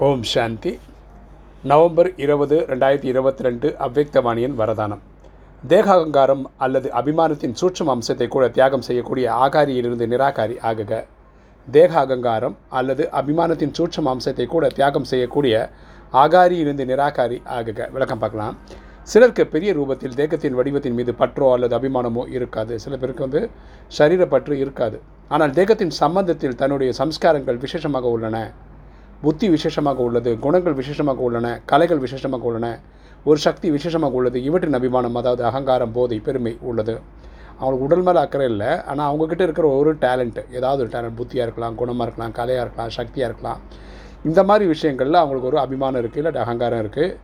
ஓம் சாந்தி. November இருபது ரெண்டாயிரத்தி இருபத்தி ரெண்டு அவ்வக்தவாணியின் வரதானம். தேக அகங்காரம் அல்லது அபிமானத்தின் சூட்சம் அம்சத்தை கூட தியாகம் செய்யக்கூடிய ஆகாரியிலிருந்து நிராகாரி ஆகுக. தேக அகங்காரம் அல்லது அபிமானத்தின் சூட்சம் அம்சத்தை கூட தியாகம் செய்யக்கூடிய ஆகாரியிலிருந்து நிராகாரி ஆகுக. விளக்கம் பார்க்கலாம். சிலருக்கு பெரிய ரூபத்தில் தேகத்தின் வடிவத்தின் மீது பற்றோ அல்லது அபிமானமோ இருக்காது. சில பேருக்கு வந்து சரீரப்பற்று இருக்காது. ஆனால் தேகத்தின் சம்பந்தத்தில் தன்னுடைய சம்ஸ்காரங்கள் விசேஷமாக உள்ளன. புத்தி விசேஷமாக உள்ளது குணங்கள் விசேஷமாக உள்ளன கலைகள் விசேஷமாக உள்ளன ஒரு சக்தி விசேஷமாக உள்ளது இவற்றின் அபிமானம் அதாவது அகங்காரம் போதை பெருமை உள்ளது. அவங்களுக்கு உடல் மேலே அக்கறை இல்லை ஆனால் அவங்கக்கிட்ட இருக்கிற ஒரு டேலண்ட் ஏதாவது ஒரு டேலண்ட் புத்தியாக இருக்கலாம் குணமாக இருக்கலாம் கலையாக இருக்கலாம் சக்தியாக இருக்கலாம். இந்த மாதிரி விஷயங்களில் அவங்களுக்கு ஒரு அபிமானம் இருக்குது இல்லை அகங்காரம் இருக்குது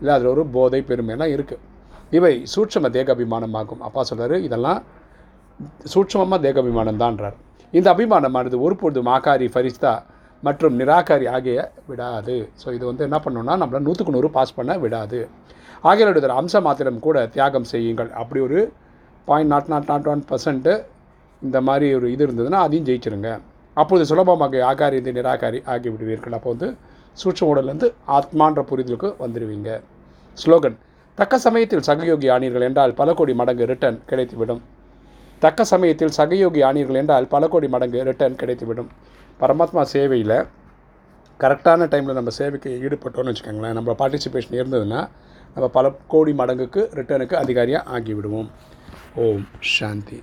இல்லை அதில் ஒரு போதை பெருமையெல்லாம் இருக்குது இவை சூட்சம தேக அபிமானம் ஆகும் அப்பா சொல்கிறார் இதெல்லாம் சூட்சமமாக தேக அபிமானம் தான்றார் இந்த அபிமானமானது ஒரு பொழுது ஆகாரி ஃபரிஸ்தா மற்றும் நிராகாரி ஆகிய விடாது. ஸோ இது வந்து என்ன பண்ணணும்னா நம்மளை நூற்றுக்கு நூறு பாஸ் பண்ண விடாது. ஆகியோருடைய அம்ச மாத்திரம் கூட தியாகம் செய்யுங்கள். அப்படி ஒரு point nought nought nought one percent இந்த மாதிரி ஒரு இது இருந்ததுன்னா அதையும் ஜெயிச்சிருங்க. அப்போது சுலபமாக ஆகாரி இந்த நிராகாரி ஆகி விடுவீர்கள். அப்போ வந்து சூட்சம் உடல்லேருந்து ஆத்மான்ற புரிதலுக்கு வந்துடுவீங்க ஸ்லோகன் தக்க சமயத்தில் சகயோகி ஆனீர்கள் என்றால் பல கோடி மடங்கு ரிட்டர்ன் கிடைத்துவிடும். தக்க சமயத்தில் சகயோகி ஆனீர்கள் என்றால் பல கோடி மடங்கு ரிட்டர்ன் கிடைத்துவிடும். பரமாத்மா சேவையில் கரெக்டான டைமில் நம்ம சேவைக்கு ஈடுபட்டோம்னு வச்சுக்கோங்களேன். நம்ம பார்ட்டிசிபேஷன் இருந்ததுன்னா நம்ம பல கோடி மடங்குக்கு ரிட்டர்னுக்கு அதிகாரியாக ஆகிவிடுவோம். ஓம் சாந்தி.